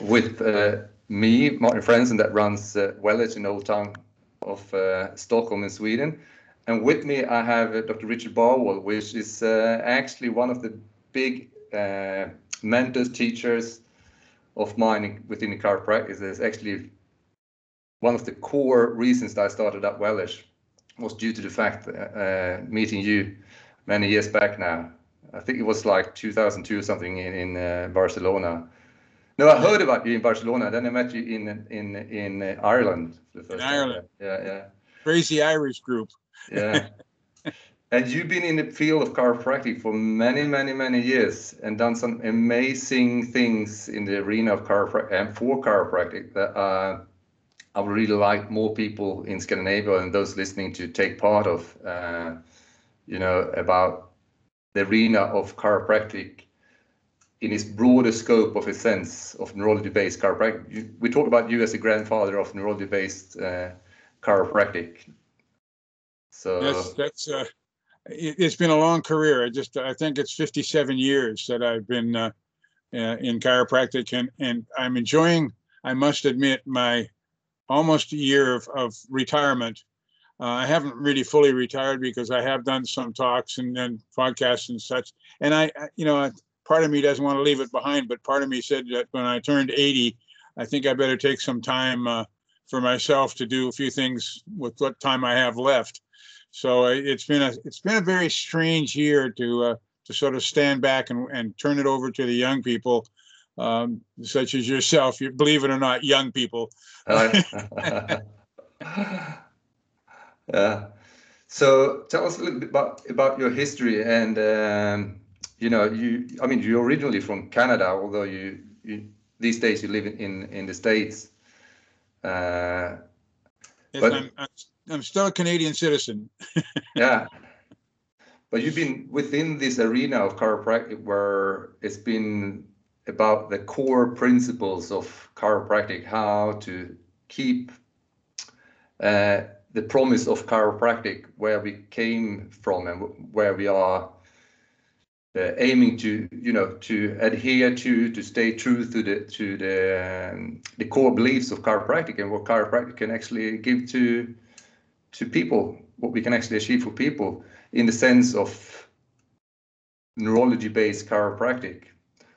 with uh, me, Martin Fransson, that runs uh, Welledge in Old Town of uh, Stockholm in Sweden. And with me, I have uh, Dr. Richard Barwell, which is uh, actually one of the big uh, mentors, teachers of mine within the chiropractic. It's actually one of the core reasons that I started up Welledge was due to the fact uh, meeting you many years back now. I think it was like 2002 or something in, in Barcelona. No, I heard about you in Barcelona. Then I met you in in in uh, Ireland. in Ireland. Yeah, yeah. Crazy Irish group. Yeah. and you've been in the field of chiropractic for many, many, many years and done some amazing things in the arena of chiropractic and for chiropractic that uh, I would really like more people in Scandinavia and those listening to take part of. Uh, you know, about the arena of chiropractic in its broader scope of a sense of neurology-based chiropractic. We talk about you as the grandfather of neurology-based uh, chiropractic. So that's that's uh, it, has been a long career. I just I think it's 57 years that I've been uh, uh, in chiropractic, and and I'm enjoying. I must admit my almost a year of, of retirement uh, I haven't really fully retired because I have done some talks and, and podcasts and such. And I, you know, part of me doesn't want to leave it behind, but part of me said that when I turned 80, I think I better take some time uh, for myself to do a few things with what time I have left. So uh, it's been a it's been a very strange year to uh, to sort of stand back and, and turn it over to the young people, um, such as yourself. You believe it or not, young people. Yeah. So tell us a little bit about about your history and um, you know you I mean you're originally from Canada although you, you these days you live in in the states. Uh, yes, but, I'm, I'm still a Canadian citizen. yeah. But you've been within this arena of chiropractic where it's been about the core principles of chiropractic, how to keep uh, the promise of chiropractic, where we came from and where we are uh, aiming to, you know, to adhere to, to stay true to the to the um, the core beliefs of chiropractic and what chiropractic can actually give to to people, what we can actually achieve for people in the sense of neurology-based chiropractic.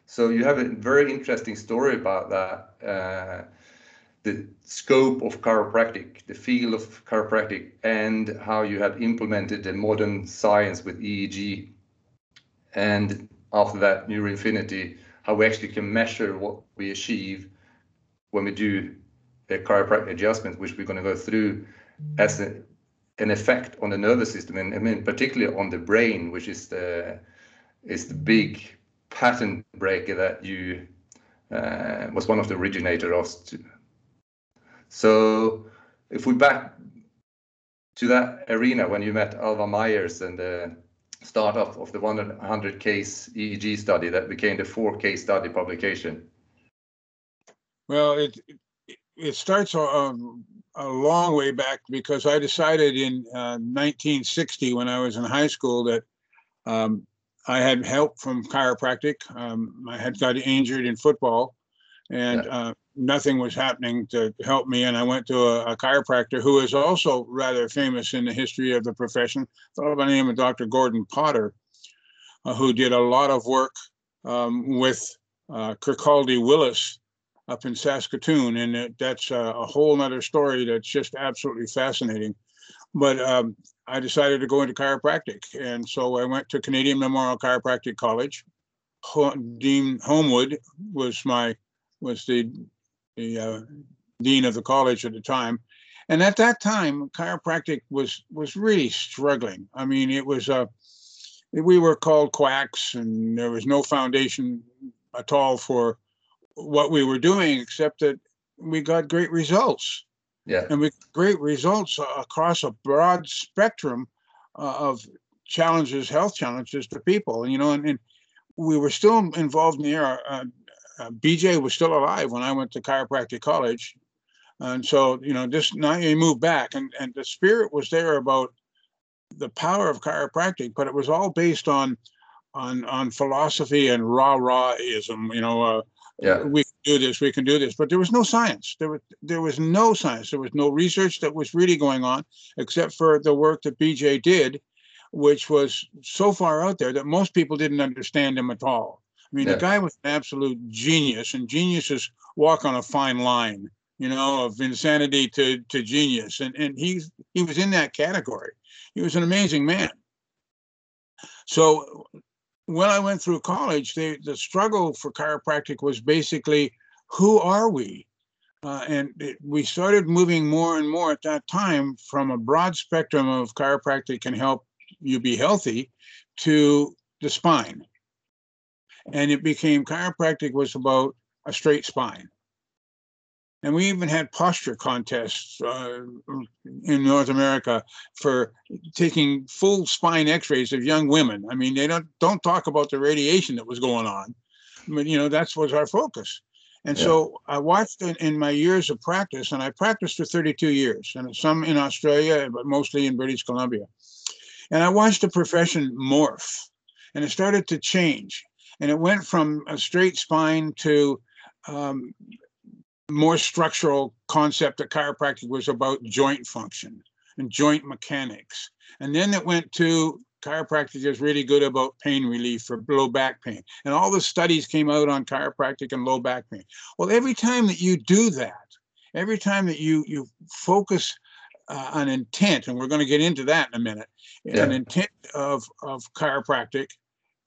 So you have a very interesting story about that. Uh, the scope of chiropractic, the field of chiropractic, and how you have implemented the modern science with EEG. And after that, NeuroInfiniti, how we actually can measure what we achieve when we do a chiropractic adjustment, which we're going to go through as a, an effect on the nervous system, and I mean particularly on the brain, which is the is the big pattern breaker that you uh, was one of the originators of so if we back to that arena when you met Alva Byers and the startup of the 100 case EEG study that became the four case study publication. Well, it it starts a, a long way back because I decided in uh, 1960 when I was in high school that um, I had help from chiropractic. Um, I had got injured in football, and yeah. uh, nothing was happening to help me. And I went to a, a, chiropractor who is also rather famous in the history of the profession, by the name of Dr. Gordon Potter, uh, who did a lot of work um, with uh, Kirkaldy Willis up in Saskatoon. And it, that's a, a whole other story that's just absolutely fascinating. But um, I decided to go into chiropractic. And so I went to Canadian Memorial Chiropractic College. Ho- Dean Homewood was my was the the uh, dean of the college at the time. And at that time, chiropractic was was really struggling. I mean, it was uh, we were called quacks, and there was no foundation at all for what we were doing, except that we got great results. Yeah. And we great results across a broad spectrum uh, of challenges, health challenges to people. You know, and, and we were still involved in the era. Uh, uh, BJ was still alive when I went to chiropractic college. And so, you know, just now you move back and, and the spirit was there about the power of chiropractic, but it was all based on on on philosophy and rah rahism, you know, uh, Yeah. we can do this, we can do this. But there was no science. There was there was no science. There was no research that was really going on, except for the work that BJ did, which was so far out there that most people didn't understand him at all. I mean, Yeah. the guy was an absolute genius, and geniuses walk on a fine line, you know, of insanity to to genius. And and he's he was in that category. He was an amazing man. So when I went through college, the, the struggle for chiropractic was basically who are we? Uh, and it, we started moving more and more at that time from a broad spectrum of chiropractic can help you be healthy to the spine. And it became chiropractic was about a straight spine. And we even had posture contests uh, in North America for taking full spine X-rays of young women. I mean, they don't don't talk about the radiation that was going on, but you know that was our focus. And so I watched in, in my years of practice, and I practiced for 32 years, and some in Australia, but mostly in British Columbia. And I watched the profession morph, and it started to change, and it went from a straight spine to um, more structural concept that chiropractic was about joint function and joint mechanics. And then it went to chiropractic is really good about pain relief for low back pain. And all the studies came out on chiropractic and low back pain. Well, every time that you do that, every time that you you focus uh, on intent, and we're going to get into that in a minute, an intent of of chiropractic,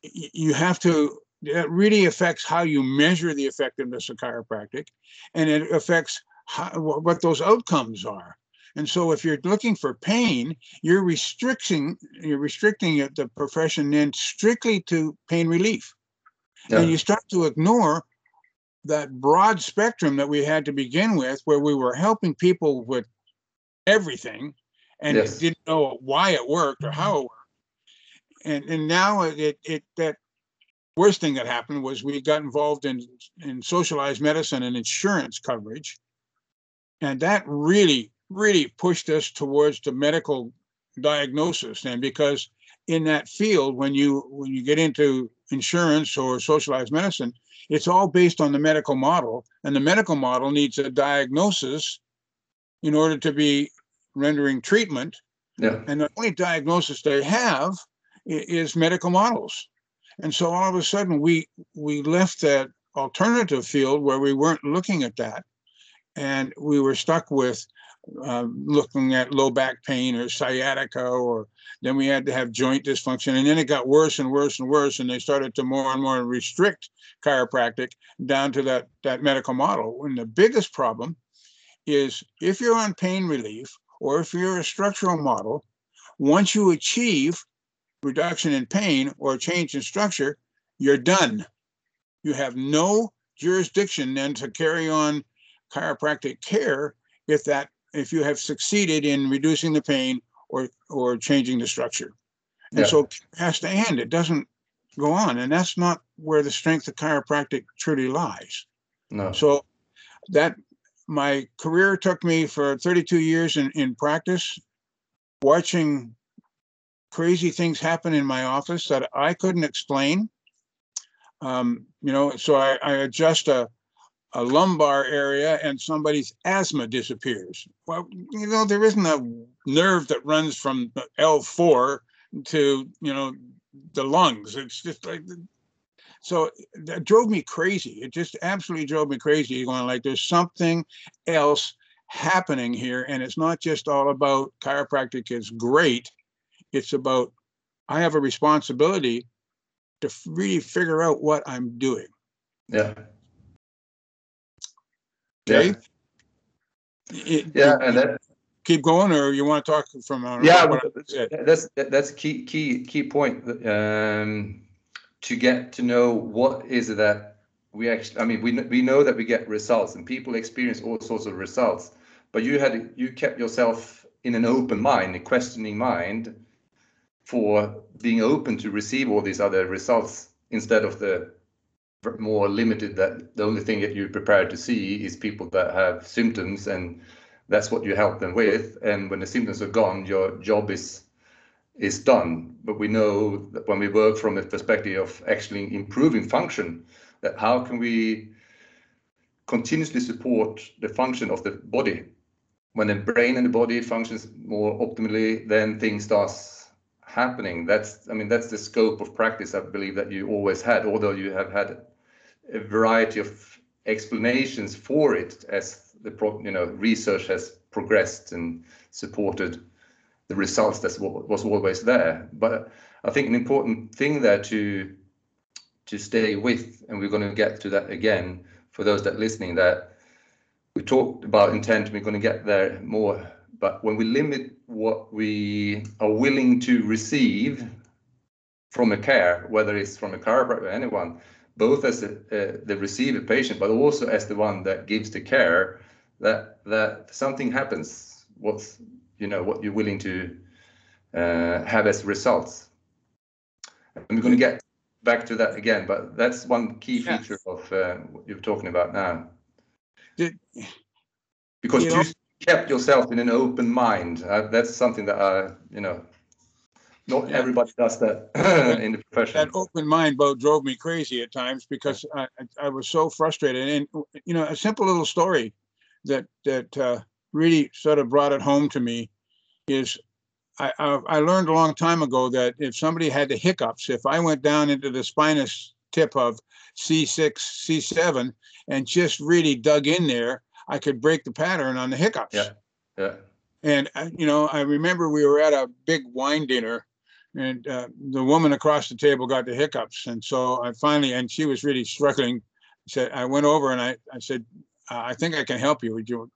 you have to that really affects how you measure the effectiveness of chiropractic and it affects how, what those outcomes are and so if you're looking for pain you're restricting you're restricting it, the profession then strictly to pain relief Yeah. and you start to ignore that broad spectrum that we had to begin with where we were helping people with everything and Yes. didn't know why it worked or how it worked and and now it it that worst thing that happened was we got involved in in socialized medicine and insurance coverage. And that really really pushed us towards the medical diagnosis. And because in that field when you when you get into insurance or socialized medicine it's all based on the medical model. And the medical model needs a diagnosis in order to be rendering treatment. Yeah. and the only diagnosis they have is medical models. And so all of a sudden we we left that alternative field where we weren't looking at that, and we were stuck with uh, looking at low back pain or sciatica, or then we had to have joint dysfunction, and then it got worse and worse and worse, and they started to more and more restrict chiropractic down to that that medical model. And the biggest problem is if you're on pain relief or if you're a structural model, once you achieve reduction in pain or change in structure, you're done. You have no jurisdiction then to carry on chiropractic care if that if you have succeeded in reducing the pain or or changing the structure. And Yeah. so it has to end. It doesn't go on. And that's not where the strength of chiropractic truly lies. No. So that my career took me for 32 years in, in practice, watching crazy things happen in my office that I couldn't explain. Um, you know, so I, I adjust a, a lumbar area and somebody's asthma disappears. Well, you know, there isn't a nerve that runs from L4 to, you know, the lungs. It's just like, so that drove me crazy. It just absolutely drove me crazy. Going like, there's something else happening here, and it's not just all about chiropractic is great. It's about I have a responsibility to really figure out what I'm doing. Yeah. Okay. Yeah. It- Yeah. you- And that, keep going, or you want to talk from uh, yeah, what I but said? that's that's a key key key point. Um, to get to know what is it that we actually. I mean, we we know that we get results, and people experience all sorts of results. But you had you kept yourself in an open mind, a questioning mind, for being open to receive all these other results instead of the more limited that the only thing that you're prepared to see is people that have symptoms and that's what you help them with and when the symptoms are gone your job is is done but we know that when we work from a perspective of actually improving function that how can we continuously support the function of the body. When the brain and the body functions more optimally, then things starts happening. That's I mean that's the scope of practice I believe that you always had, although you have had a variety of explanations for it as the pro, you know research has progressed and supported the results that was always there. But I think an important thing there to to stay with, and we're going to get to that again for those that listening, that we talked about intent, we're going to get there more. But when we limit what we are willing to receive from a care, whether it's from a chiropractor or anyone, both as a, uh, the receiver patient, but also as the one that gives the care, that that something happens. What's you know what you're willing to uh, have as results. And we're going to get back to that again, but that's one key feature of uh, what you're talking about now. Did, because you, know, you, kept yourself in an open mind. Uh, that's something that uh, you know not yeah. everybody does that in the profession. That open mind boat drove me crazy at times because I, I was so frustrated. And you know, a simple little story that that uh, really sort of brought it home to me is I, I learned a long time ago that if somebody had the hiccups, if I went down into the spinous tip of C6, C7, and just really dug in there, I could break the pattern on the hiccups. Yeah. Yeah. And, uh, you know, I remember we were at a big wine dinner and uh, the woman across the table got the hiccups. And so I finally, and she was really struggling. Said, I went over and I, I said, I think I can help you. Would you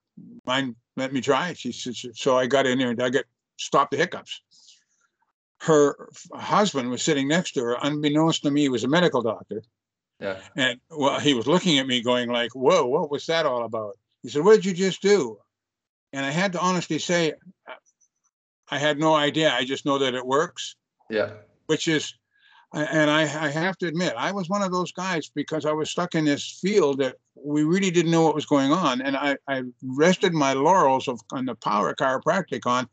mind let me try? She said, so I got in there and I got stopped the hiccups. Her husband was sitting next to her, unbeknownst to me, he was a medical doctor. Yeah. And well, he was looking at me going like, whoa, what was that all about? He said, what did you just do? And I had to honestly say, I had no idea. I just know that it works. Yeah. Which is, and I, I have to admit, I was one of those guys because I was stuck in this field that we really didn't know what was going on. And I, I rested my laurels of on the power of chiropractic on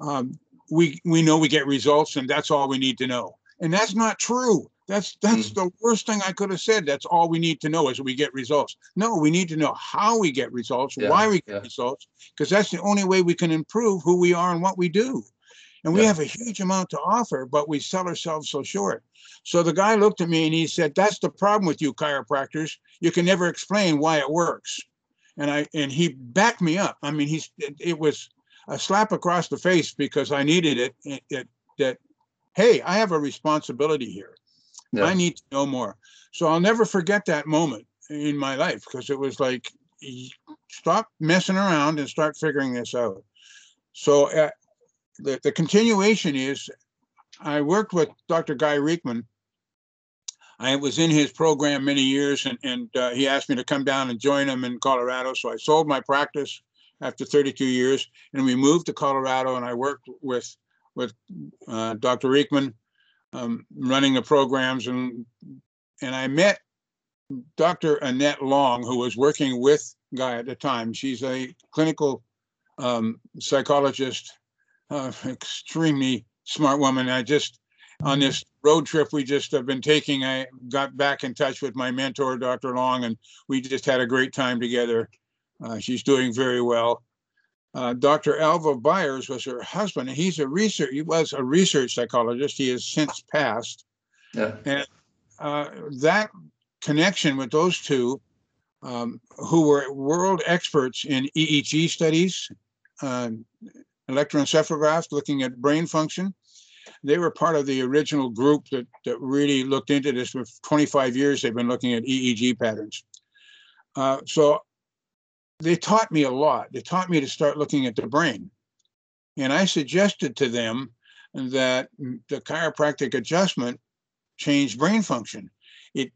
um, we we know we get results and that's all we need to know. And that's not true. That's that's mm. the worst thing I could have said. That's all we need to know is we get results. No, we need to know how we get results, yeah, why we get yeah. results, because that's the only way we can improve who we are and what we do. And we yeah. have a huge amount to offer, but we sell ourselves so short. So the guy looked at me and he said, "That's the problem with you chiropractors. You can never explain why it works." And I and he backed me up. I mean, he's it, it was a slap across the face because I needed it, it, it that hey, I have a responsibility here. Yeah. I need to know more. So I'll never forget that moment in my life because it was like stop messing around and start figuring this out. So uh, the, the continuation is I worked with Dr. Guy Riekeman. I was in his program many years, and, and uh, he asked me to come down and join him in Colorado. So I sold my practice after 32 years, and we moved to Colorado, and I worked with with uh, Dr. Riekeman, um, running the programs, and and I met Dr. Annette Long, who was working with Guy at the time. She's a clinical um, psychologist, uh, extremely smart woman. I just on this road trip we just have been taking, I got back in touch with my mentor, Dr. Long, and we just had a great time together. Uh, she's doing very well. Uh, Dr. Alva Byers was her husband, and he's a research. He was a research psychologist. He has since passed. Yeah. And uh, that connection with those two, um, who were world experts in EEG studies, uh, electroencephalographs, looking at brain function, they were part of the original group that, that really looked into this. For 25 years, they've been looking at EEG patterns. Uh, so they taught me a lot. They taught me to start looking at the brain. And I suggested to them that the chiropractic adjustment changed brain function. It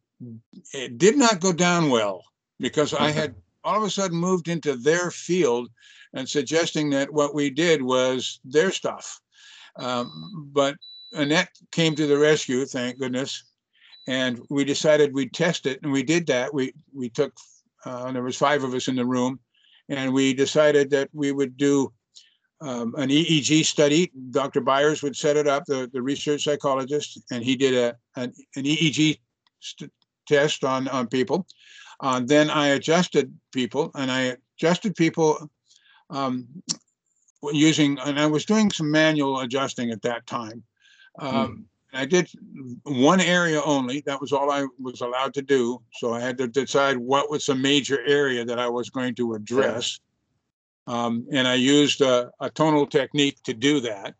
it did not go down well because I had all of a sudden moved into their field and suggesting that what we did was their stuff. Um, but Annette came to the rescue, thank goodness, and we decided we'd test it, and we did that. We we took uh, there was five of us in the room, and we decided that we would do um, an EEG study. Dr. Byers would set it up, the, the research psychologist, and he did a an, an EEG st- test on on people. Uh, then I adjusted people, and I adjusted people um, using, and I was doing some manual adjusting at that time. Um, Hmm. I did one area only. That was all I was allowed to do. So I had to decide what was the major area that I was going to address. Um, and I used a, a tonal technique to do that.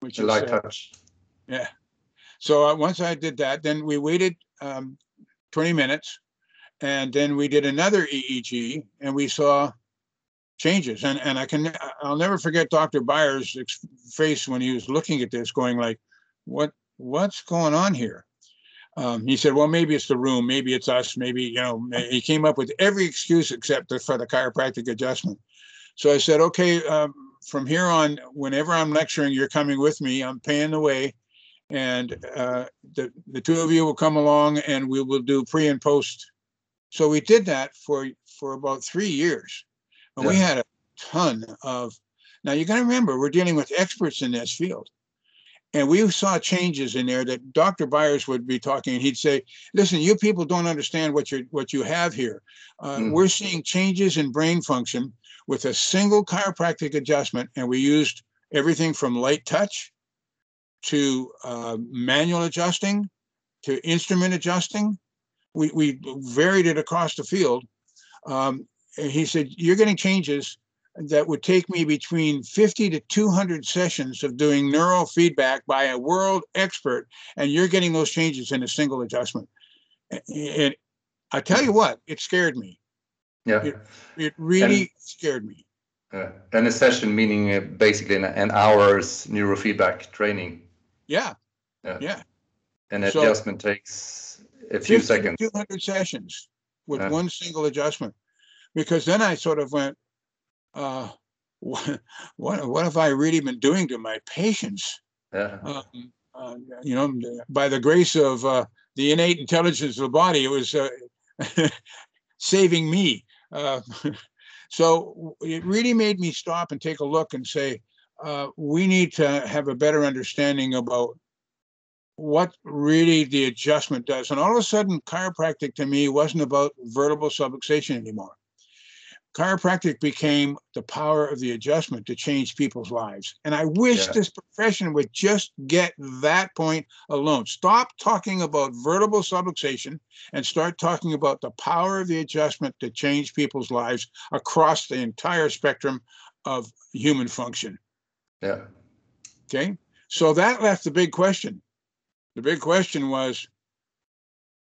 Which A is, light uh, touch. yeah. So uh, once I did that, then we waited um, 20 minutes and then we did another EEG and we saw changes. And, and I can, I'll never forget Dr. Byers' face when he was looking at this going like, what, what's going on here? Um, he said, well, maybe it's the room, maybe it's us, maybe, you know, he came up with every excuse except the- for the chiropractic adjustment. So I said, okay, um, from here on, whenever I'm lecturing, you're coming with me, I'm paying the way. And uh, the, the two of you will come along and we will do pre and post. So we did that for, for about three years. And we had a ton of, now you gotta remember, we're dealing with experts in this field. And we saw changes in there that Dr. Byers would be talking and he'd say, listen, you people don't understand what you're, what you have here. Uh, Mm. We're seeing changes in brain function with a single chiropractic adjustment. And we used everything from light touch to uh, manual adjusting to instrument adjusting. We, we varied it across the field. Um, and he said, You're getting changes that would take me between 50 to 200 sessions of doing neurofeedback by a world expert, and you're getting those changes in a single adjustment. And I tell you what, it scared me. Yeah. it- It really scared me. Uh, and a session meaning uh, basically an, an hour's neurofeedback training. Yeah. Yeah. Yeah. And So- adjustment takes a few seconds. 200 sessions with Yeah. one single adjustment. Because then I sort of went, uh, what, what, what have I really been doing to my patients? Yeah. Um, uh, you know, by the grace of uh, the innate intelligence of the body, it was uh, saving me. Uh, so it really made me stop and take a look and say, uh, we need to have a better understanding about what really the adjustment does. And all of a sudden, chiropractic to me wasn't about vertebral subluxation anymore. Chiropractic became the power of the adjustment to change people's lives. And I wish Yeah. this profession would just get that point alone. Stop talking about vertebral subluxation and start talking about the power of the adjustment to change people's lives across the entire spectrum of human function. Yeah. Okay. So that left the big question. The big question was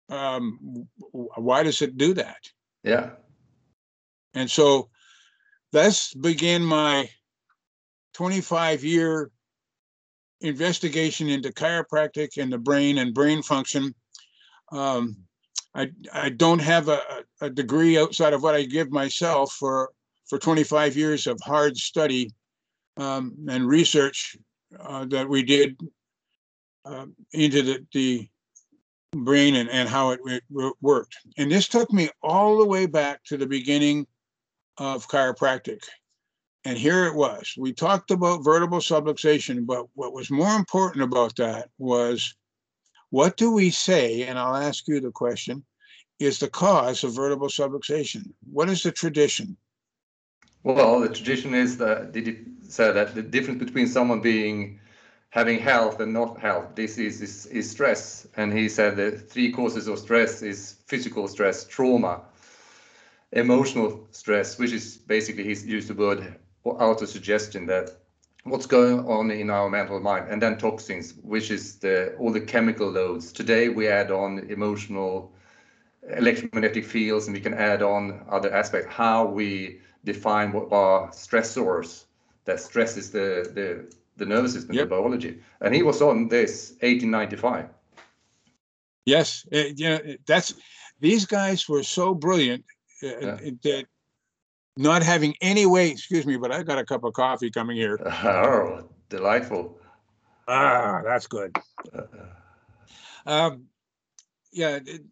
um, why does it do that? Yeah. And so this began my 25 year investigation into chiropractic and the brain and brain function. Um, I, I don't have a, a degree outside of what I give myself for, for 25 years of hard study um, and research uh, that we did uh, into the, the brain and, and how it, it worked. And this took me all the way back to the beginning of chiropractic. And here it was. We talked about vertebral subluxation, but what was more important about that was what do we say? And I'll ask you the question is the cause of vertebral subluxation? What is the tradition? Well, the tradition is that did it say that the difference between someone being having health and not health, this is, is, is stress. And he said the three causes of stress is physical stress, trauma, emotional stress, which is basically he's used the word auto-suggestion that what's going on in our mental mind, and then toxins, which is the all the chemical loads. Today we add on emotional electromagnetic fields and we can add on other aspects how we define what are stressors that stress is the the, the nervous system Yep. the biology and he was on this 1895 Yes, uh, you know, that's these guys were so brilliant Yeah. that not having any way, excuse me, but I got a cup of coffee coming here. oh delightful Ah, that's good. Um, yeah, it-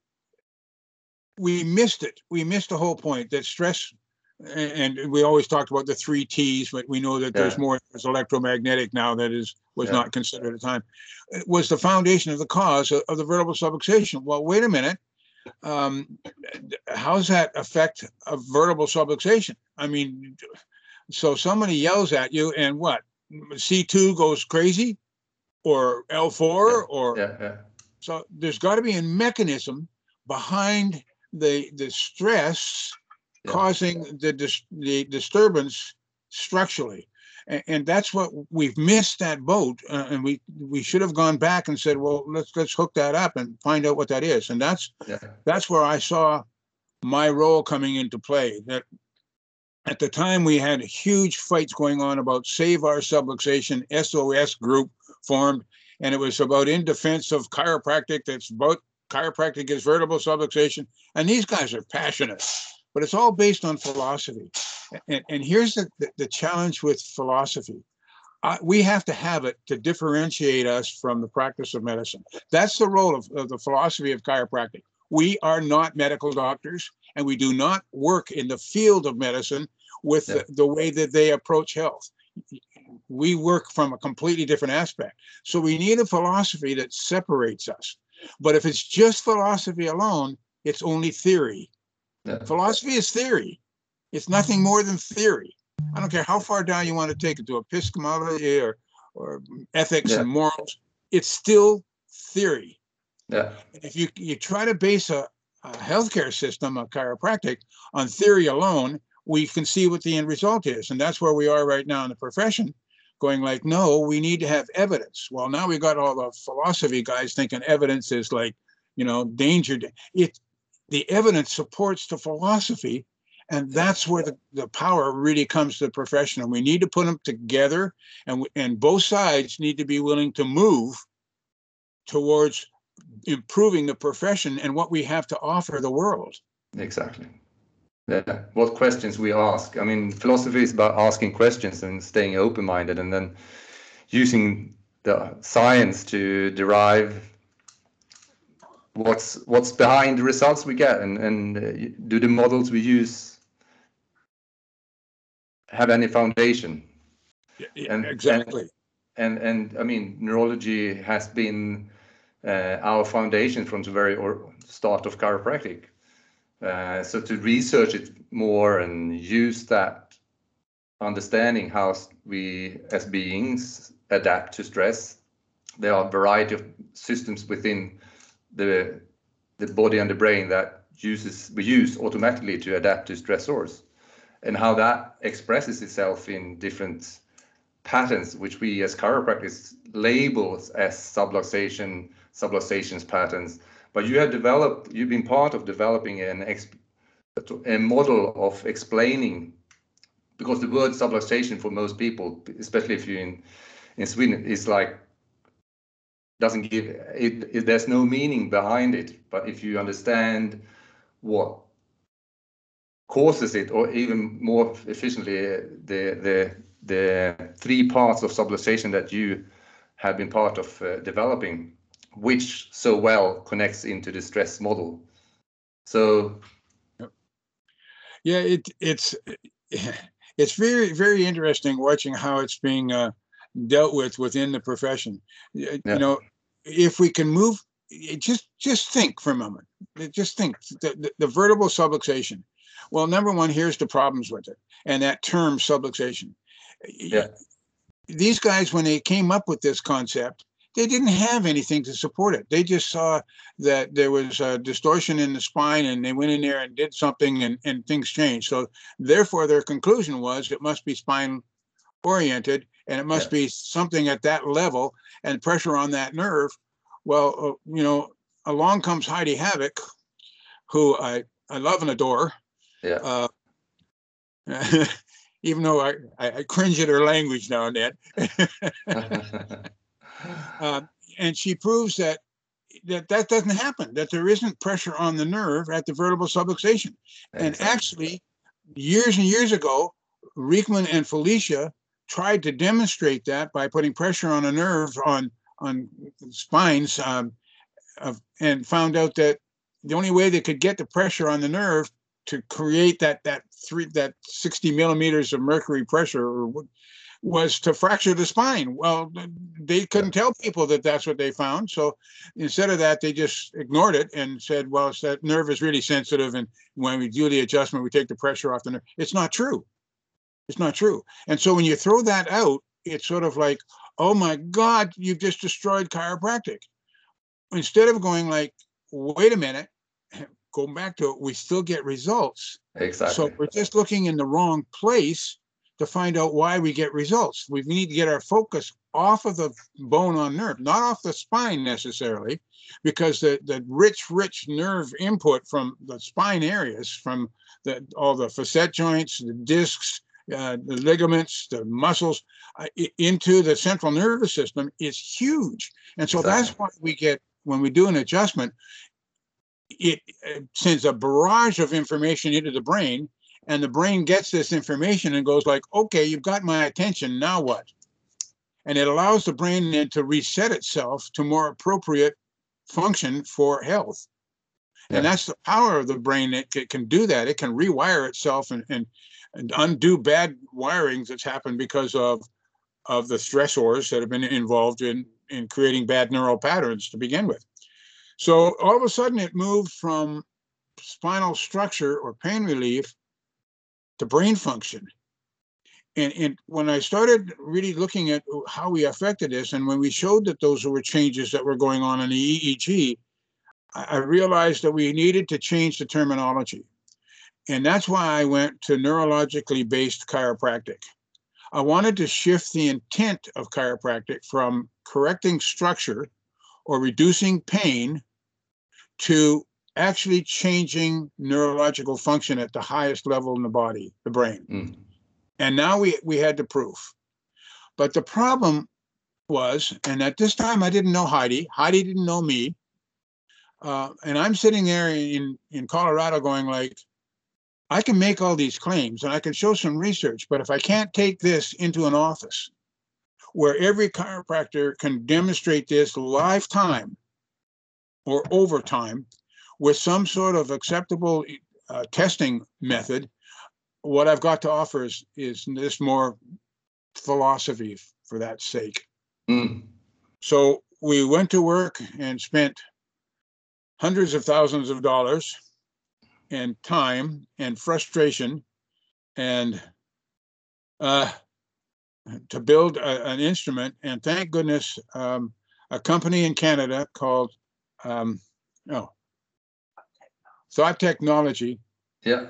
we missed it. We missed the whole point that stress, and we always talked about the three T's, but we know that there's more there's electromagnetic now that is was Yeah. not considered at the time. It was the foundation of the cause of, of the vertebral subluxation. Well, wait a minute. Um, how does that affect a vertebral subluxation? I mean, so somebody yells at you and what? C2 goes crazy or L4 Yeah, or Yeah, yeah, so there's got to be a mechanism behind the the stress causing the dis- the disturbance structurally. And, that's what we've missed that boat, uh, and we we should have gone back and said, well, let's let's hook that up and find out what that is. And that's yeah, that's where I saw my role coming into play. That at the time we had huge fights going on about Save Our Subluxation SOS group formed, and it was about in defense of chiropractic. That's about chiropractic is vertebral subluxation, and these guys are passionate, but it's all based on philosophy. And, and here's the, the, challenge with philosophy. I, we have to have it to differentiate us from the practice of medicine. That's the role of, of the philosophy of chiropractic. We are not medical doctors, and we do not work in the field of medicine with Yeah. the, the way that they approach health. We work from a completely different aspect. So we need a philosophy that separates us. But if it's just philosophy alone, it's only theory. yeah. Philosophy is theory. It's nothing more than theory. I don't care how far down you want to take it to epistemology or, or ethics Yeah. and morals. It's still theory. yeah. If you, you try to base a, a healthcare system, a chiropractic, on theory alone, we can see what the end result is. And that's where we are right now in the profession, going like, no, we need to have evidence. Well, now we got all the philosophy guys thinking evidence is like, you know, danger. It, the evidence supports the philosophy and that's where the, the power really comes to the profession and we need to put them together and and both sides need to be willing to move towards improving the profession and what we have to offer the world Exactly. Yeah. What questions we ask. I mean, philosophy is about asking questions and staying open-minded, and then using the science to derive what's what's behind the results we get, and and uh, do the models we use have any foundation? Yeah, And- exactly and and I mean neurology has been uh, our foundation from the very start of chiropractic. Uh, so to research it more and use that understanding how we as beings adapt to stress. There are a variety of systems within the the body and the brain that uses we use automatically to adapt to stressors, and how that expresses itself in different patterns, which we as chiropractors label as subluxation, subluxations patterns. But you have developed, you've been part of developing an ex, a model of explaining, because the word subluxation for most people, especially if you're in, in Sweden, is like, doesn't give, it, it, there's no meaning behind it. But if you understand what causes it, or even more efficiently, the the the three parts of subluxation that you have been part of uh, developing, which so well connects into the stress model. So yeah it it's it's very very interesting watching how it's being uh, dealt with within the profession Yeah. you know if we can move just just think for a moment just think the, the, the vertebral subluxation well number one here's the problems with it and that term subluxation. Yeah. these guys when they came up with this concept they didn't have anything to support it. They just saw that there was a distortion in the spine and they went in there and did something and, and things changed. So therefore their conclusion was it must be spine oriented and it must be something at that level and pressure on that nerve. Well uh, you know along comes Heidi Haavik who i i love and adore yeah, uh, even though I, I, cringe at her language now and then. Uh, and she proves that that that doesn't happen that there isn't pressure on the nerve at the vertebral subluxation. And actually years and years ago Riekeman and Felicia tried to demonstrate that by putting pressure on a nerve on on spines um, of, and found out that the only way they could get the pressure on the nerve to create that that three that 60 millimeters of mercury pressure or was to fracture the spine. Well, they couldn't tell people that that's what they found. So instead of that, they just ignored it and said, well, it's that nerve is really sensitive. And when we do the adjustment, we take the pressure off the nerve. It's not true. It's not true. And so when you throw that out, it's sort of like, oh my God, you've just destroyed chiropractic. Instead of going like, wait a minute, going back to it, we still get results. Exactly. So we're just looking in the wrong place to find out why we get results. We need to get our focus off of the bone on nerve, not off the spine necessarily, because the, the rich, rich nerve input from the spine areas, from the, all the facet joints, the discs, uh, the ligaments, the muscles, uh, into the central nervous system is huge. And so exactly. that's why we get, when we do an adjustment, it sends a barrage of information into the brain and the brain gets this information and goes like okay you've got my attention now what? And it allows the brain then to reset itself to more appropriate function for health. Yeah. and that's the power of the brain it, it, can do that. It can rewire itself and, and, and undo bad wirings that's happened because of of the stressors that have been involved in in creating bad neural patterns to begin with so all of a sudden it moved from spinal structure or pain relief to brain function. And, and when I started really looking at how we affected this, and when we showed that those were changes that were going on in the EEG, I realized that we needed to change the terminology. And that's why I went to neurologically based chiropractic. I wanted to shift the intent of chiropractic from correcting structure or reducing pain to actually changing neurological function at the highest level in the body, the brain. Mm. And now we, we had the proof. But the problem was, and at this time I didn't know Heidi, Heidi didn't know me. Uh, and I'm sitting there in, in Colorado going like, I can make all these claims and I can show some research, but if I can't take this into an office where every chiropractor can demonstrate this lifetime or over time with some sort of acceptable uh, testing method, what I've got to offer is, is this more philosophy for that sake. Mm. So we went to work and spent hundreds of thousands of dollars and time and frustration and uh, to build a, an instrument. And thank goodness, um, a company in Canada called um, oh, Thought Technology. Yeah.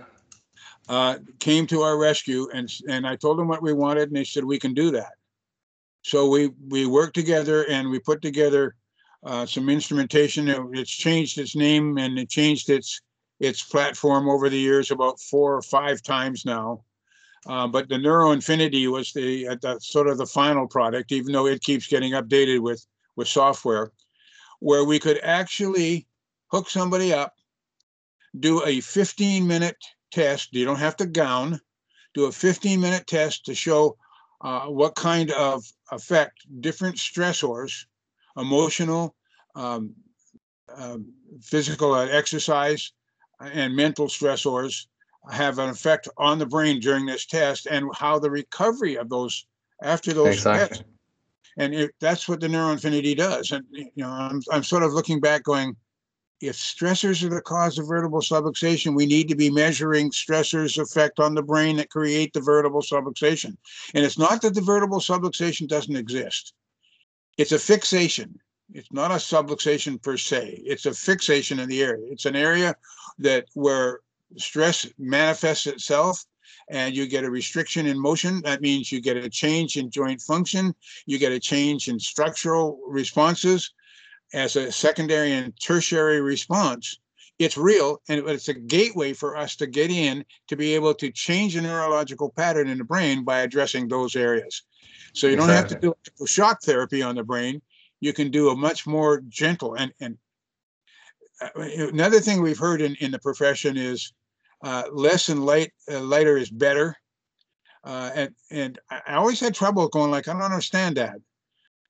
Uh, came to our rescue and and I told them what we wanted and they said we can do that. So we we worked together and we put together uh, some instrumentation. It, it's changed its name and it changed its its platform over the years about four or five times now. Uh, but the NeuroInfiniti was the, uh, the, sort of the final product, even though it keeps getting updated with with software, where we could actually hook somebody up do a 15 minute test. You don't have to gown. Do a 15 minute test to show uh, what kind of effect different stressors, emotional, um, uh, physical exercise, and mental stressors have an effect on the brain during this test and how the recovery of those after those exactly. tests. And it, that's what the NeuroInfiniti does. And you know, I'm, I'm sort of looking back going, if stressors are the cause of vertebral subluxation, we need to be measuring stressors' effect on the brain that create the vertebral subluxation. And it's not that the vertebral subluxation doesn't exist. It's a fixation. It's not a subluxation per se. It's a fixation in the area. It's an area that where stress manifests itself and you get a restriction in motion. That means you get a change in joint function. You get a change in structural responses as a secondary and tertiary response, it's real and it's a gateway for us to get in to be able to change a neurological pattern in the brain by addressing those areas. So you don't have to do shock therapy on the brain. You can do a much more gentle and and uh, another thing we've heard in, in the profession is less and light uh, lighter is better. Uh, and and I always had trouble going like I don't understand that.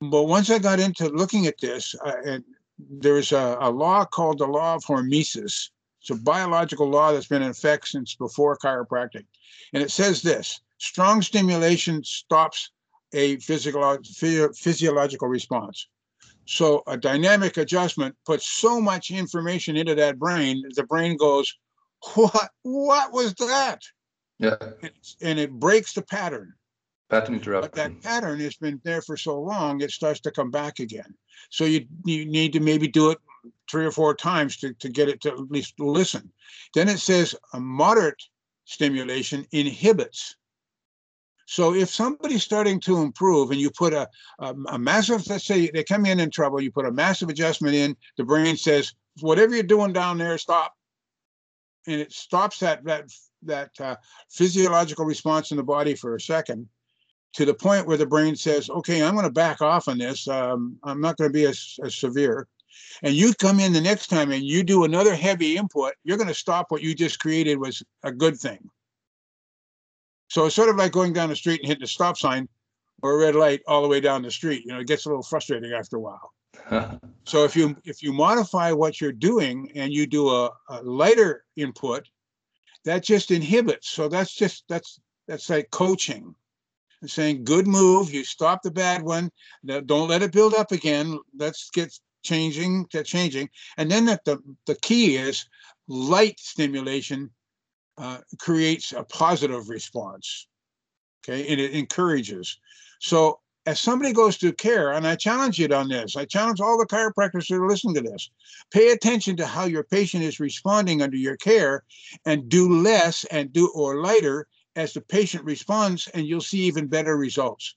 But once I got into looking at this, uh, there's a, a, law called the law of hormesis. It's a biological law that's been in effect since before chiropractic. And it says this strong stimulation stops a physical, physiological response. So a dynamic adjustment puts so much information into that brain, the brain goes, what, what was that? Yeah. And it breaks the pattern. Pattern interruption. But that pattern has been there for so long, it starts to come back again. So you, you need to maybe do it three or four times to, to get it to at least listen. Then it says a moderate stimulation inhibits. So if somebody's starting to improve and you put a, a, a, massive, let's say they come in in trouble, you put a massive adjustment in, the brain says, whatever you're doing down there, stop. And it stops that, that, that uh, physiological response in the body for a second to the point where the brain says, okay, I'm going to back off on this. Um, I'm not going to be as, as severe. And you come in the next time and you do another heavy input, you're going to stop what you just created was a good thing. So it's sort of like going down the street and hitting a stop sign or a red light all the way down the street. You know, it gets a little frustrating after a while. so if you if you modify what you're doing and you do a, a lighter input, that just inhibits. So that's just that's that's like coaching. Saying good move you stop the bad one. Don't let it build up again. Let's get changing to changing. And then that the, the key is light stimulation uh, creates a positive response. Okay? And it encourages. So as somebody goes through care and i challenge you on this i challenge all the chiropractors that are listening to this pay attention to how your patient is responding under your care and do less and do or lighter as the patient responds, and you'll see even better results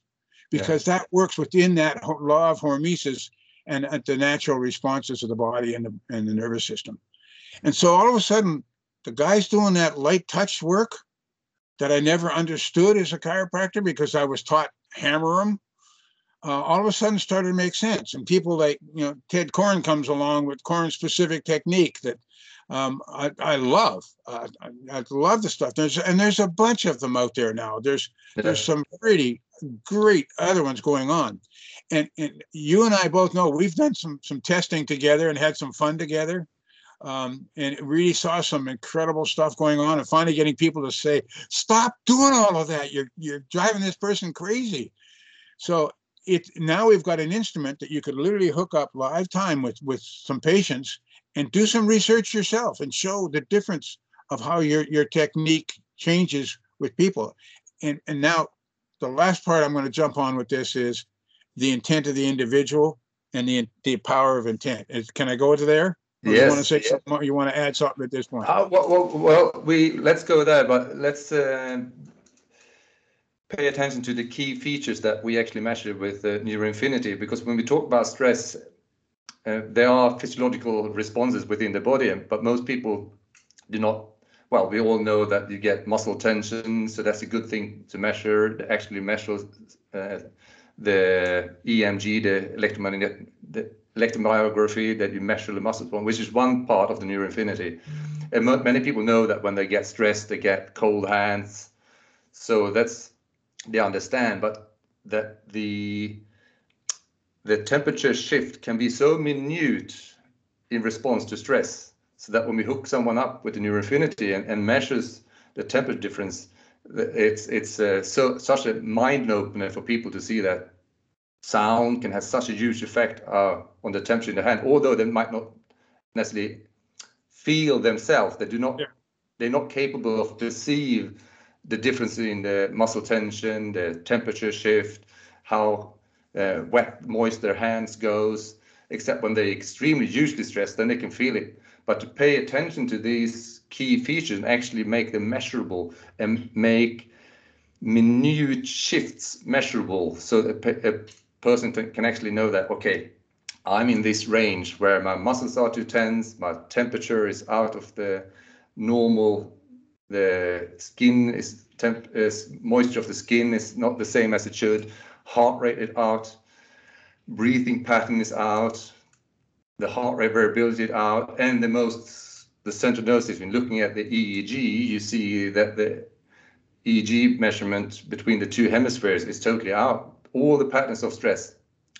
because yeah. that works within that law of hormesis and at the natural responses of the body and the, and the nervous system. And so all of a sudden, the guy's doing that light touch work that I never understood as a chiropractor because I was taught hammer them. Uh, all of a sudden started to make sense. And people like, you know, Tedd Koren comes along with Koren specific technique that um, I, I, love. Uh, I, I, love the stuff. There's and there's a bunch of them out there now. There's yeah. there's some pretty great other ones going on, and and you and I both know we've done some some testing together and had some fun together, um, and really saw some incredible stuff going on. And finally getting people to say, "Stop doing all of that. You're you're driving this person crazy." So it now we've got an instrument that you could literally hook up live time with with some patients and do some research yourself and show the difference of how your your technique changes with people. And and now the last part I'm going to jump on with this is the intent of the individual and the the power of intent. Is, can I go to there? Or yes. You want to say something? More? You want to add something at this point? Uh, well, well, well, we let's go there, but let's uh, pay attention to the key features that we actually measure with uh, NeuroInfiniti, because when we talk about stress, uh, there are physiological responses within the body, but most people do not. Well, we all know that you get muscle tension, so that's a good thing to measure. They actually measure uh, the EMG, the electromagnetic, the electromyography that you measure the muscles on, which is one part of the NeuroInfiniti. And many people know that when they get stressed, they get cold hands. So that's they understand, but that the the temperature shift can be so minute in response to stress so that when we hook someone up with the NeuroInfiniti and, and measures the temperature difference it's it's uh, so such a mind opener for people to see that sound can have such a huge effect uh, on the temperature in the hand although they might not necessarily feel themselves they do not yeah. they're not capable of perceive the difference in the muscle tension the temperature shift how uh, wet, moist their hands goes, except when they're extremely hugely stressed, then they can feel it. But to pay attention to these key features and actually make them measurable and make minute shifts measurable so that a person can actually know that, okay, I'm in this range where my muscles are too tense, my temperature is out of the normal, the skin is, temp is moisture of the skin is not the same as it should heart rate is out, breathing pattern is out, the heart rate variability is out, and the most the central nervous system. Looking at the EEG, you see that the EEG measurement between the two hemispheres is totally out. All the patterns of stress,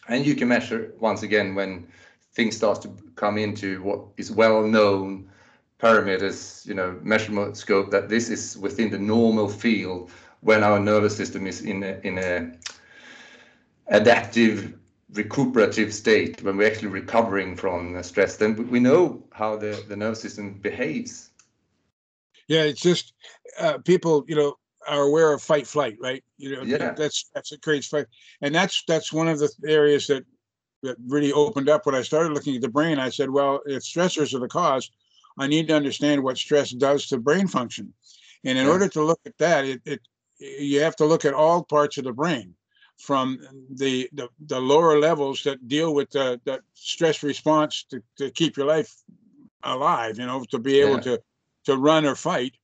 and you can measure once again when things start to come into what is well known parameters, you know, measurement scope that this is within the normal field when our nervous system is in a, in a adaptive recuperative state when we're actually recovering from stress then we know how the, the nervous system behaves. Yeah it's just uh, people you know are aware of fight flight right? You know yeah. that's that's a great fight. And that's that's one of the areas that that really opened up when i started looking at the brain. I said well if stressors are the cause i need to understand what stress does to brain function and in yeah. order to look at that it, it you have to look at all parts of the brain from the, the, the lower levels that deal with the, the stress response to, to keep your life alive, you know, to be able yeah. to to run or fight,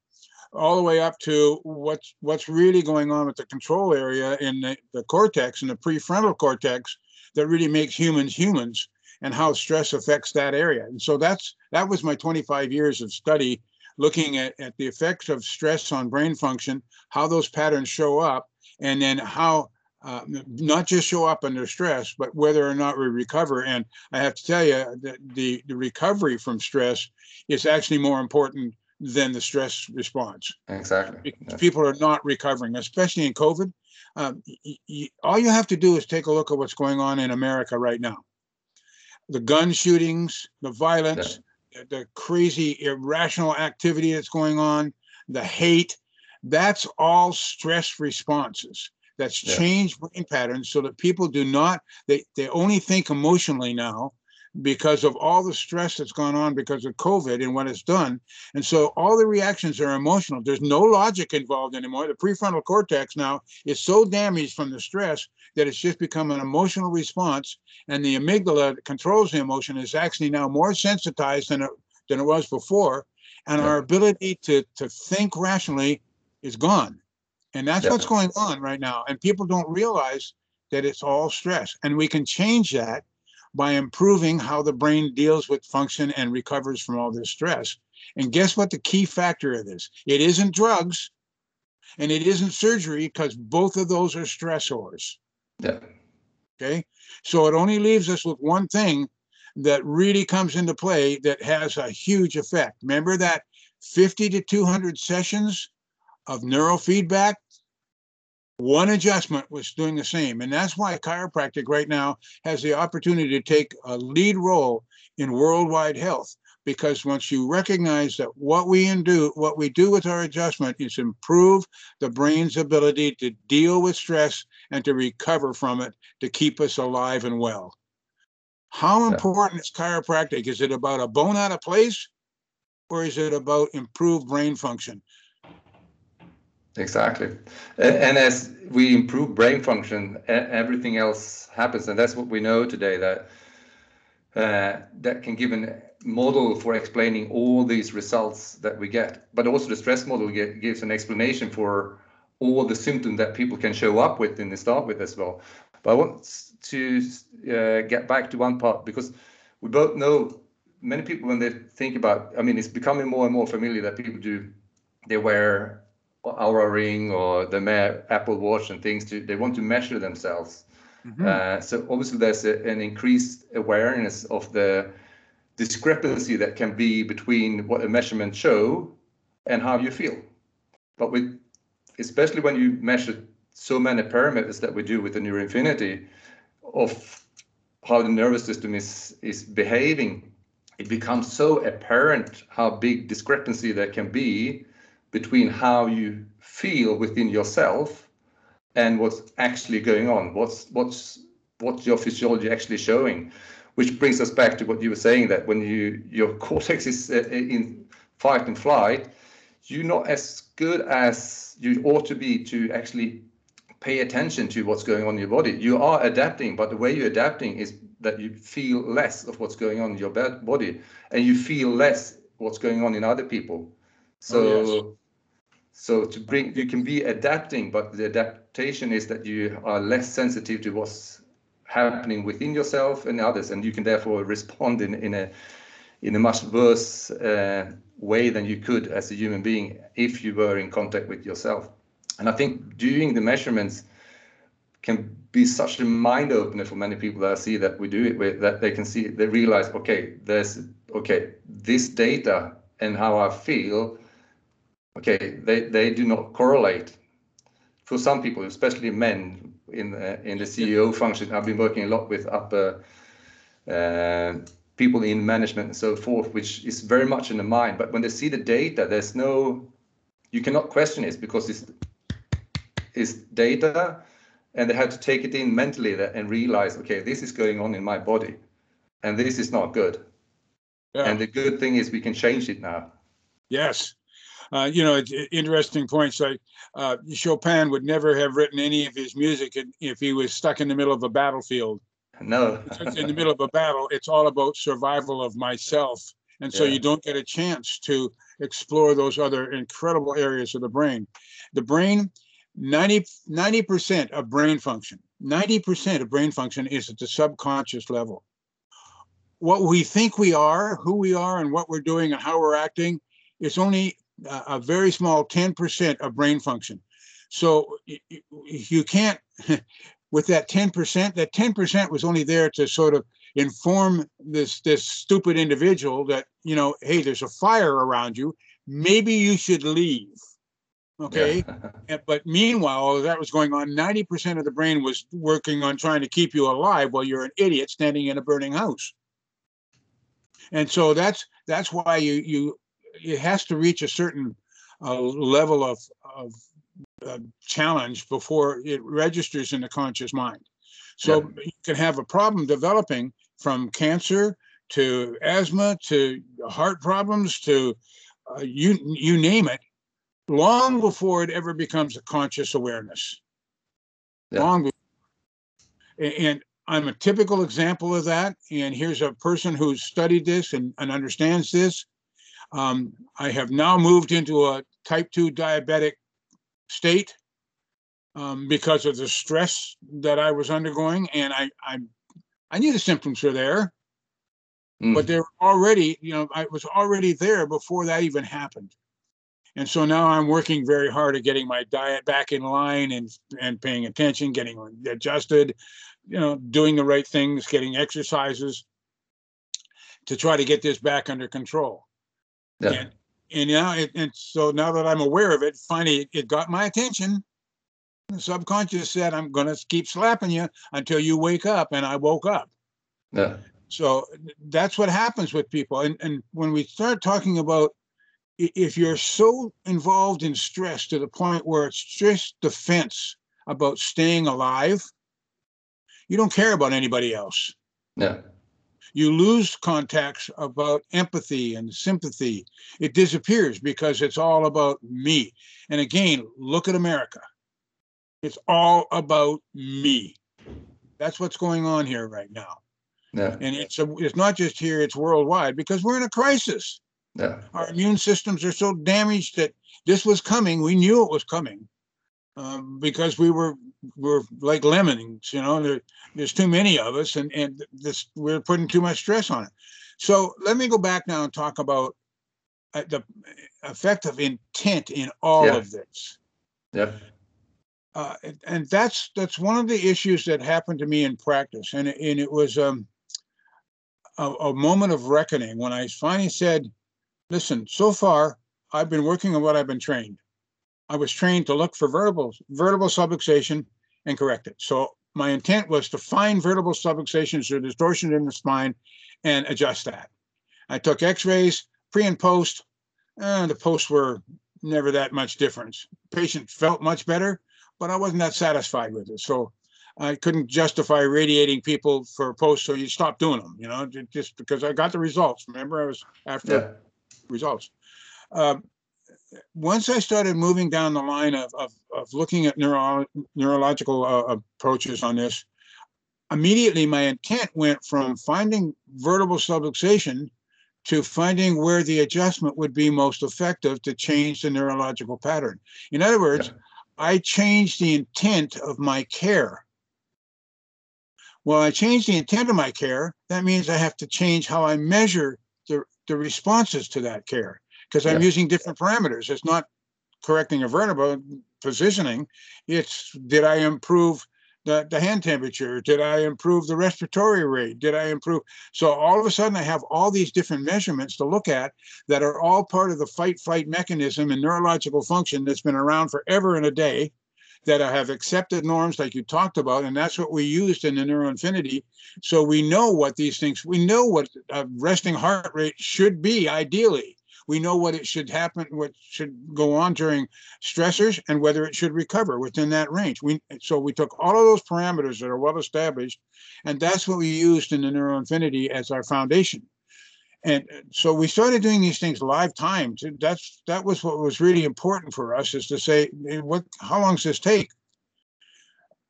all the way up to what's what's really going on with the control area in the, the cortex and the prefrontal cortex that really makes humans humans and how stress affects that area. And so that's that was my 25 years of study looking at, at the effects of stress on brain function, how those patterns show up, and then how uh, not just show up under stress, but whether or not we recover. And I have to tell you that the, the recovery from stress is actually more important than the stress response. Exactly. People are not recovering, especially in COVID. Um, y- y- all you have to do is take a look at what's going on in America right now. The gun shootings, the violence, yeah. the crazy irrational activity that's going on, the hate, that's all stress responses that's yeah. changed brain patterns so that people do not they they only think emotionally now because of all the stress that's gone on because of covid and what it's done and so all the reactions are emotional there's no logic involved anymore the prefrontal cortex now is so damaged from the stress that it's just become an emotional response and the amygdala that controls the emotion is actually now more sensitized than it, than it was before and yeah. our ability to to think rationally is gone and that's what's going on right now. And people don't realize that it's all stress. And we can change that by improving how the brain deals with function and recovers from all this stress. And guess what the key factor of this? It isn't drugs and it isn't surgery because both of those are stressors. Yeah. Okay. So it only leaves us with one thing that really comes into play that has a huge effect. Remember that 50 to 200 sessions of neurofeedback one adjustment was doing the same. And that's why chiropractic right now has the opportunity to take a lead role in worldwide health. Because once you recognize that what we do, what we do with our adjustment is improve the brain's ability to deal with stress and to recover from it to keep us alive and well. How important is chiropractic? Is it about a bone out of place or is it about improved brain function? Exactly. And as we improve brain function, everything else happens. And that's what we know today that uh, that can give a model for explaining all these results that we get. But also the stress model get, gives an explanation for all the symptoms that people can show up with and start with as well. But I want to uh, get back to one part because we both know many people when they think about, I mean, it's becoming more and more familiar that people do, they wear Oura Ring or the Apple Watch and things to they want to measure themselves. Mm-hmm. Uh, so obviously there's a, an increased awareness of the discrepancy that can be between what a measurement show and how you feel. But with especially when you measure so many parameters that we do with the NeuroInfiniti of how the nervous system is is behaving, it becomes so apparent how big discrepancy there can be between how you feel within yourself and what's actually going on. What's what's what's your physiology actually showing? Which brings us back to what you were saying that when you your cortex is uh, in fight and flight you're not as good as you ought to be to actually pay attention to what's going on in your body. You are adapting but the way you're adapting is that you feel less of what's going on in your body and you feel less what's going on in other people. So oh, yes so to bring, you can be adapting, but the adaptation is that you are less sensitive to what's happening within yourself and others, and you can therefore respond in, in a in a much worse uh, way than you could as a human being if you were in contact with yourself. And I think doing the measurements can be such a mind opener for many people that I see that we do it with that they can see they realize okay there's okay this data and how I feel okay, they, they do not correlate. For some people, especially men, in the, in the CEO function. I've been working a lot with upper uh, people in management and so forth, which is very much in the mind. But when they see the data, there's no, you cannot question it because it's, it's data and they have to take it in mentally and realize, okay, this is going on in my body and this is not good. Yeah. And the good thing is we can change it now. Yes. Uh, you know, interesting points. Like uh, Chopin would never have written any of his music if he was stuck in the middle of a battlefield. No. in the middle of a battle, it's all about survival of myself. And so yeah. you don't get a chance to explore those other incredible areas of the brain. The brain, 90, 90% of brain function, 90% of brain function is at the subconscious level. What we think we are, who we are, and what we're doing and how we're acting is only a very small 10% of brain function. So you can't, with that 10%, that 10% was only there to sort of inform this this stupid individual that, you know, hey, there's a fire around you. Maybe you should leave. Okay. Yeah. but meanwhile, that was going on. 90% of the brain was working on trying to keep you alive while you're an idiot standing in a burning house. And so that's that's why you you it has to reach a certain uh, level of, of uh, challenge before it registers in the conscious mind. So yeah. you can have a problem developing from cancer to asthma to heart problems to uh, you you name it, long before it ever becomes a conscious awareness. Yeah. Long before. And I'm a typical example of that. And here's a person who's studied this and, and understands this. Um, I have now moved into a type 2 diabetic state um, because of the stress that I was undergoing. And I, I, I knew the symptoms were there, mm. but they're already, you know, I was already there before that even happened. And so now I'm working very hard at getting my diet back in line and and paying attention, getting adjusted, you know, doing the right things, getting exercises to try to get this back under control. Yeah. And, and now, it, and so now that I'm aware of it, finally it, it got my attention. The subconscious said, "I'm going to keep slapping you until you wake up," and I woke up. Yeah. So that's what happens with people. And and when we start talking about if you're so involved in stress to the point where it's just defense about staying alive, you don't care about anybody else. Yeah you lose contacts about empathy and sympathy. It disappears because it's all about me. And again, look at America. It's all about me. That's what's going on here right now. Yeah. And it's a, it's not just here, it's worldwide because we're in a crisis. Yeah. Our immune systems are so damaged that this was coming. We knew it was coming um, because we were we're like lemons, you know. There, there's too many of us, and and this we're putting too much stress on it. So let me go back now and talk about uh, the effect of intent in all yeah. of this. Yeah. Uh, and that's that's one of the issues that happened to me in practice, and it, and it was um, a, a moment of reckoning when I finally said, "Listen, so far I've been working on what I've been trained. I was trained to look for vertebral, vertebral subluxation and correct it. So my intent was to find vertebral subluxations or distortion in the spine and adjust that. I took x-rays pre and post. and the posts were never that much difference. Patient felt much better, but I wasn't that satisfied with it. So I couldn't justify radiating people for post, so you stop doing them, you know, just because I got the results. Remember, I was after yeah. results. Um, once I started moving down the line of, of, of looking at neuro, neurological uh, approaches on this, immediately my intent went from finding vertebral subluxation to finding where the adjustment would be most effective to change the neurological pattern. In other words, yeah. I changed the intent of my care. Well, I changed the intent of my care. That means I have to change how I measure the, the responses to that care because I'm yeah. using different parameters. It's not correcting a vertebra positioning. It's did I improve the, the hand temperature? Did I improve the respiratory rate? Did I improve? So all of a sudden, I have all these different measurements to look at that are all part of the fight flight mechanism and neurological function that's been around forever and a day. that I have accepted norms like you talked about, and that's what we used in the NeuroInfiniti. So we know what these things, we know what a resting heart rate should be ideally. We know what it should happen, what should go on during stressors, and whether it should recover within that range. We so we took all of those parameters that are well established, and that's what we used in the NeuroInfiniti as our foundation and uh, so we started doing these things live time. That's that was what was really important for us is to say, what, how long does this take?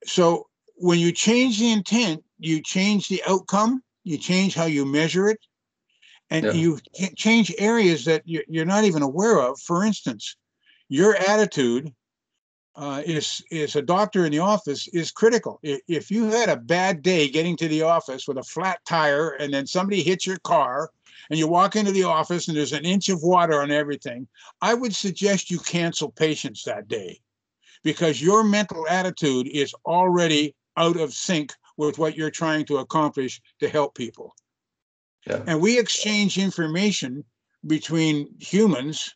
So when you change the intent, you change the outcome, you change how you measure it, and yeah. you change areas that you're not even aware of. For instance, your attitude uh, is is a doctor in the office is critical. If you had a bad day getting to the office with a flat tire, and then somebody hits your car and you walk into the office and there's an inch of water on everything, I would suggest you cancel patients that day because your mental attitude is already out of sync with what you're trying to accomplish to help people. Yeah. And we exchange information between humans